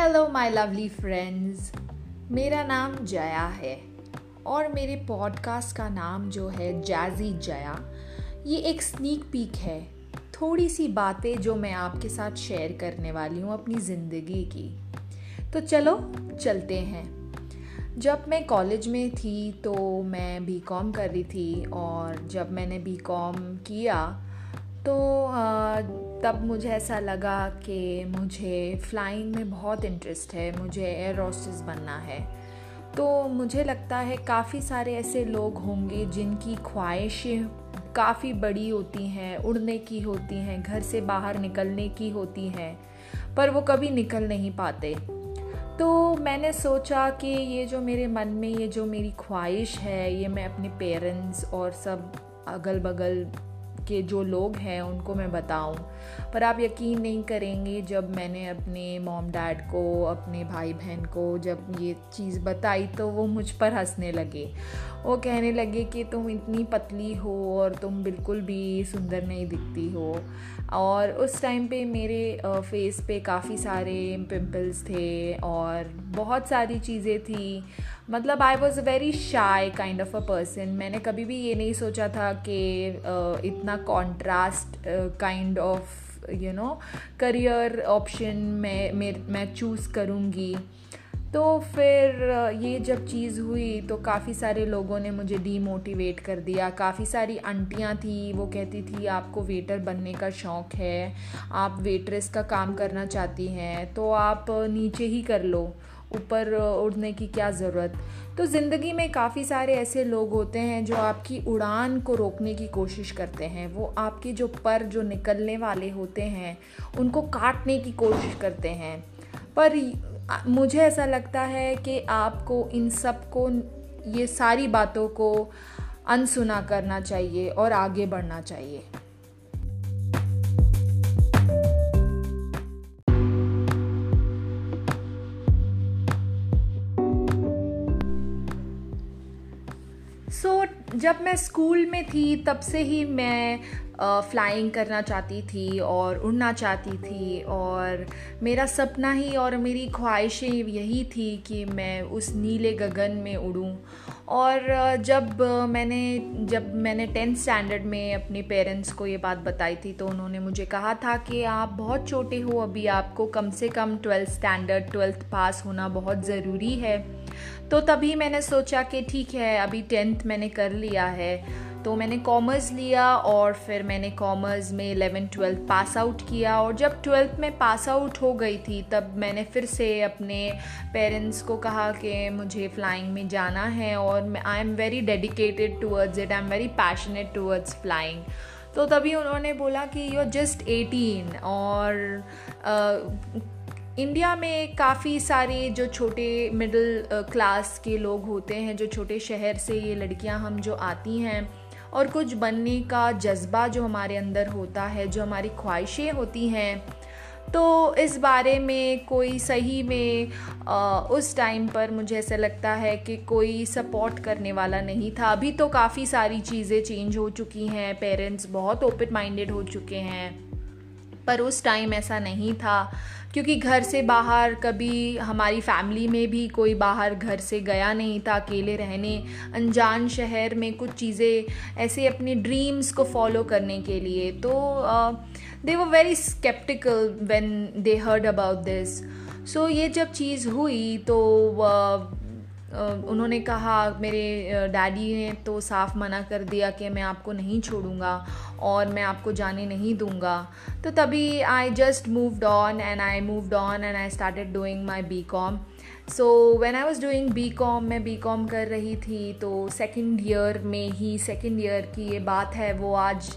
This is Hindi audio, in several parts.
हेलो माय लवली फ्रेंड्स मेरा नाम जया है और मेरे पॉडकास्ट का नाम जो है जैजी जया ये एक स्नीक पीक है, थोड़ी सी बातें जो मैं आपके साथ शेयर करने वाली हूँ अपनी ज़िंदगी की। तो चलो, चलते हैं। जब मैं कॉलेज में थी तो मैं बी कॉम कर रही थी और जब मैंने बी कॉम किया तो तब मुझे ऐसा लगा कि मुझे फ़्लाइंग में बहुत इंटरेस्ट है, मुझे एयर हॉस्टेस बनना है। तो मुझे लगता है काफ़ी सारे ऐसे लोग होंगे जिनकी ख्वाहिशें काफ़ी बड़ी होती हैं, उड़ने की होती हैं, घर से बाहर निकलने की होती हैं, पर वो कभी निकल नहीं पाते। तो मैंने सोचा कि ये जो मेरे मन में, ये जो मेरी ख्वाहिश है, ये मैं अपने पेरेंट्स और सब अगल बगल के जो लोग हैं, उनको मैं बताऊँ। पर आप यकीन नहीं करेंगे, जब मैंने अपने मॉम डैड को, अपने भाई बहन को जब ये चीज़ बताई तो वो मुझ पर हंसने लगे। वो कहने लगे कि तुम इतनी पतली हो और तुम बिल्कुल भी सुंदर नहीं दिखती हो। और उस टाइम पे मेरे फेस पे काफ़ी सारे पिंपल्स थे और बहुत सारी चीज़ें थी। मतलब I was a very shy kind of a person मैंने कभी भी ये नहीं सोचा था कि इतना contrast kind of you know career option मैं मैं चूज़ करूँगी। तो फिर ये जब चीज़ हुई तो काफ़ी सारे लोगों ने मुझे डीमोटिवेट कर दिया। काफ़ी सारी आंटियाँ थी, वो कहती थी, आपको वेटर बनने का शौक़ है, आप वेट्रेस का काम करना चाहती हैं तो आप नीचे ही कर लो। ऊपर उड़ने की क्या ज़रूरत? तो ज़िंदगी में काफ़ी सारे ऐसे लोग होते हैं जो आपकी उड़ान को रोकने की कोशिश करते हैं। वो आपके जो पर जो निकलने वाले होते हैं, उनको काटने की कोशिश करते हैं। पर मुझे ऐसा लगता है कि आपको इन सबको ये सारी बातों को अनसुना करना चाहिए और आगे बढ़ना चाहिए। जब मैं स्कूल में थी, तब से ही मैं फ्लाइंग करना चाहती थी और उड़ना चाहती थी और मेरा सपना ही और मेरी ख्वाहिशें यही थी कि मैं उस नीले गगन में उड़ूं। और जब मैंने जब मैंने टेंथ स्टैंडर्ड में अपने पेरेंट्स को ये बात बताई थी तो उन्होंने मुझे कहा था कि आप बहुत छोटे हो, अभी आपको कम से कम ट्वेल्थ स्टैंडर्ड ट्वेल्थ पास होना बहुत ज़रूरी है। तो तभी मैंने सोचा कि ठीक है, अभी टेंथ मैंने कर लिया है। तो मैंने कॉमर्स लिया और फिर मैंने कॉमर्स में इलेवन ट्वेल्थ पास आउट किया और जब ट्वेल्थ में पास आउट हो गई थी, तब मैंने फिर से अपने पेरेंट्स को कहा कि मुझे फ्लाइंग में जाना है और I am very dedicated towards it I am very passionate towards flying तो तभी उन्होंने बोला कि यू आर जस्ट एटीन और इंडिया में काफ़ी सारे जो छोटे मिडिल क्लास के लोग होते हैं जो छोटे शहर से ये लड़कियाँ हम जो आती हैं और कुछ बनने का जज्बा जो हमारे अंदर होता है जो हमारी ख्वाहिशें होती हैं तो इस बारे में कोई सही में आ, उस टाइम पर मुझे ऐसा लगता है कि कोई सपोर्ट करने वाला नहीं था। अभी तो काफ़ी सारी चीज़ें चेंज हो चुकी हैं पेरेंट्स बहुत ओपन माइंडेड हो चुके हैं। पर उस टाइम ऐसा नहीं था। क्योंकि घर से बाहर कभी हमारी फैमिली में भी कोई बाहर घर से गया नहीं था अकेले रहने। अनजान शहर में कुछ चीज़ें ऐसे अपने ड्रीम्स को फॉलो करने के लिए। तो they were very sceptical when they heard about this so ये जब चीज़ हुई तो uh, उन्होंने कहा, मेरे डैडी ने तो साफ़ मना कर दिया कि मैं आपको नहीं छोड़ूँगा और मैं आपको जाने नहीं दूँगा। तो तभी I just moved on and I moved on and I started doing my B com so when I was doing B com मैं बी कॉम कर रही थी तो सेकेंड ईयर में ही सेकेंड ईयर की ये बात है, वो आज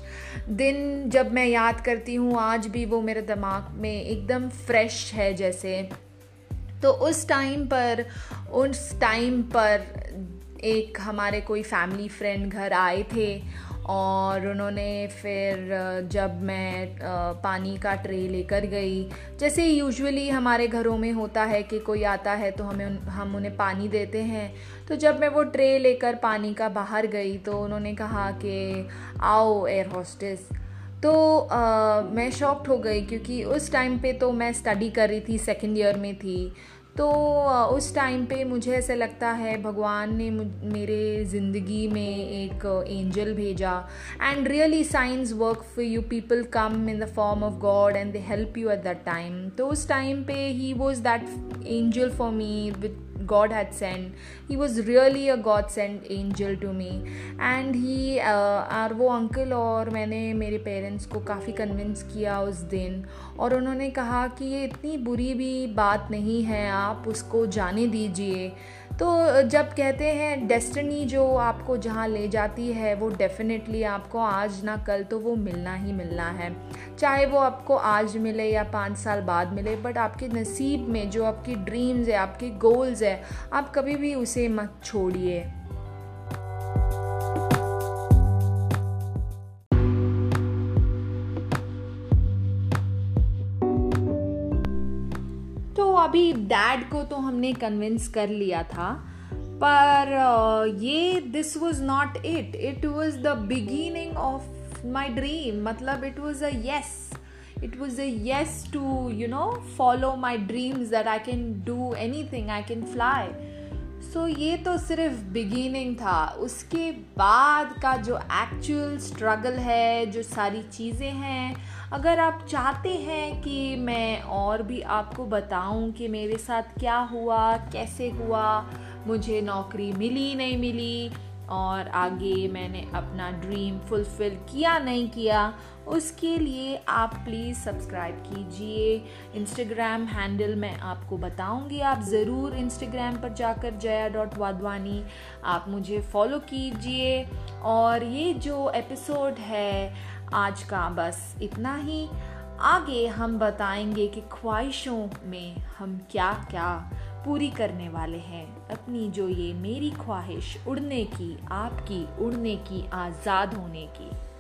दिन जब मैं याद करती हूँ, आज भी वो मेरे दिमाग में एकदम फ्रेश है जैसे। तो उस टाइम पर उस टाइम पर एक हमारे कोई फैमिली फ्रेंड घर आए थे और उन्होंने फिर जब मैं पानी का ट्रे लेकर गई। जैसे यूजुअली हमारे घरों में होता है कि कोई आता है तो हमें हम उन्हें पानी देते हैं। तो जब मैं वो ट्रे लेकर पानी का बाहर गई तो उन्होंने कहा कि आओ एयर हॉस्टेस तो आ, मैं शॉक्ड हो गई क्योंकि उस टाइम पे तो मैं स्टडी कर रही थी सेकेंड ईयर में थी। तो उस टाइम पे मुझे ऐसा लगता है भगवान ने मेरे ज़िंदगी में एक एंजल भेजा। And really science work for you people come in the form of God and they help you at that time तो उस टाइम पे he was that angel for me with God had sent. He was really a God sent angel to me. And he और वो अंकल और मैंने मेरे पेरेंट्स को काफ़ी कन्विंस किया उस दिन और उन्होंने कहा कि ये इतनी बुरी भी बात नहीं है, आप उसको जाने दीजिए तो जब कहते हैं डेस्टिनी जो आपको जहाँ ले जाती है, वो डेफिनेटली आपको आज ना कल तो वो मिलना ही मिलना है। चाहे वो आपको आज मिले या पाँच साल बाद मिले बट आपके नसीब में जो आपकी ड्रीम्स है, आपके गोल्स है, आप कभी भी उसे मत छोड़िए। अभी डैड को तो हमने कन्विंस कर लिया था, पर ये this was not it it was the beginning of my dream मतलब it was a yes it was a yes to, you know, follow my dreams that i can do anything, i can fly. So ये तो सिर्फ़ बिगिनिंग था. उसके बाद का जो एक्चुअल स्ट्रगल है, जो सारी चीज़ें हैं अगर आप चाहते हैं कि मैं और भी आपको बताऊँ कि मेरे साथ क्या हुआ, कैसे हुआ, मुझे नौकरी मिली नहीं मिली, और आगे मैंने अपना ड्रीम फुलफ़िल किया नहीं किया, उसके लिए आप प्लीज़ सब्सक्राइब कीजिए। इंस्टाग्राम हैंडल मैं आपको बताऊँगी। आप ज़रूर इंस्टाग्राम पर जाकर जया डॉट वाधवानी आप मुझे फॉलो कीजिए। और ये जो एपिसोड है आज का बस इतना ही। आगे हम बताएँगे कि ख्वाहिशों में हम क्या क्या पूरी करने वाले हैं। अपनी जो ये मेरी ख्वाहिश, उड़ने की, आपकी, उड़ने की, आज़ाद होने की।